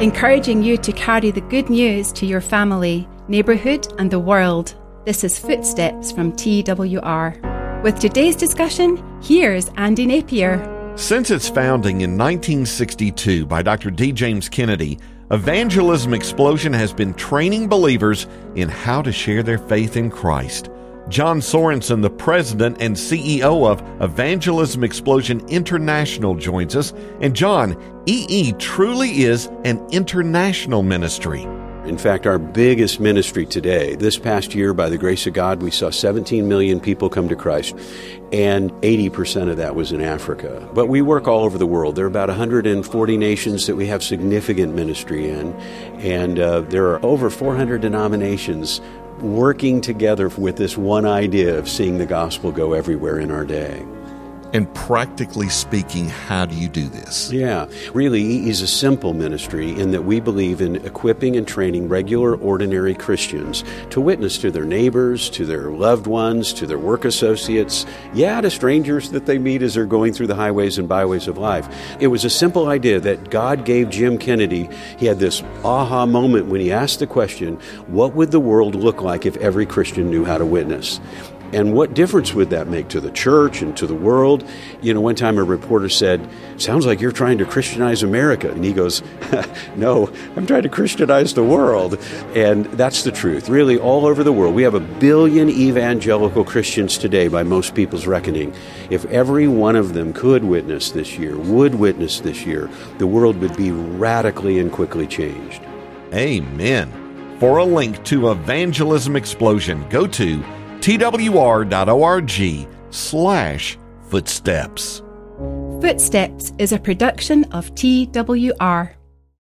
encouraging you to carry the good news to your family, neighbourhood, and the world. This is Footsteps from TWR. With today's discussion, here's Andy Napier. Since its founding in 1962 by Dr. D. James Kennedy, Evangelism Explosion has been training believers in how to share their faith in Christ. John Sorensen, the president and CEO of Evangelism Explosion International, joins us. And John, EE truly is an international ministry. In fact, our biggest ministry today, this past year, by the grace of God, we saw 17 million people come to Christ, and 80% of that was in Africa. But we work all over the world. There are about 140 nations that we have significant ministry in, and uh, there are over 400 denominations working together with this one idea of seeing the gospel go everywhere in our day. And practically speaking, how do you do this? Yeah, really, EE is a simple ministry in that we believe in equipping and training regular, ordinary Christians to witness to their neighbors, to their loved ones, to their work associates, yeah, to strangers that they meet as they're going through the highways and byways of life. It was a simple idea that God gave Jim Kennedy. He had this aha moment when he asked the question, What would the world look like if every Christian knew how to witness? And what difference would that make to the church and to the world? You know, one time a reporter said, Sounds like you're trying to Christianize America. And he goes, No, I'm trying to Christianize the world. And that's the truth. Really, all over the world, we have a billion evangelical Christians today, by most people's reckoning. If every one of them could witness this year, would witness this year, the world would be radically and quickly changed. Amen. For a link to Evangelism Explosion, go to twr.org slash footsteps. Footsteps is a production of TWR.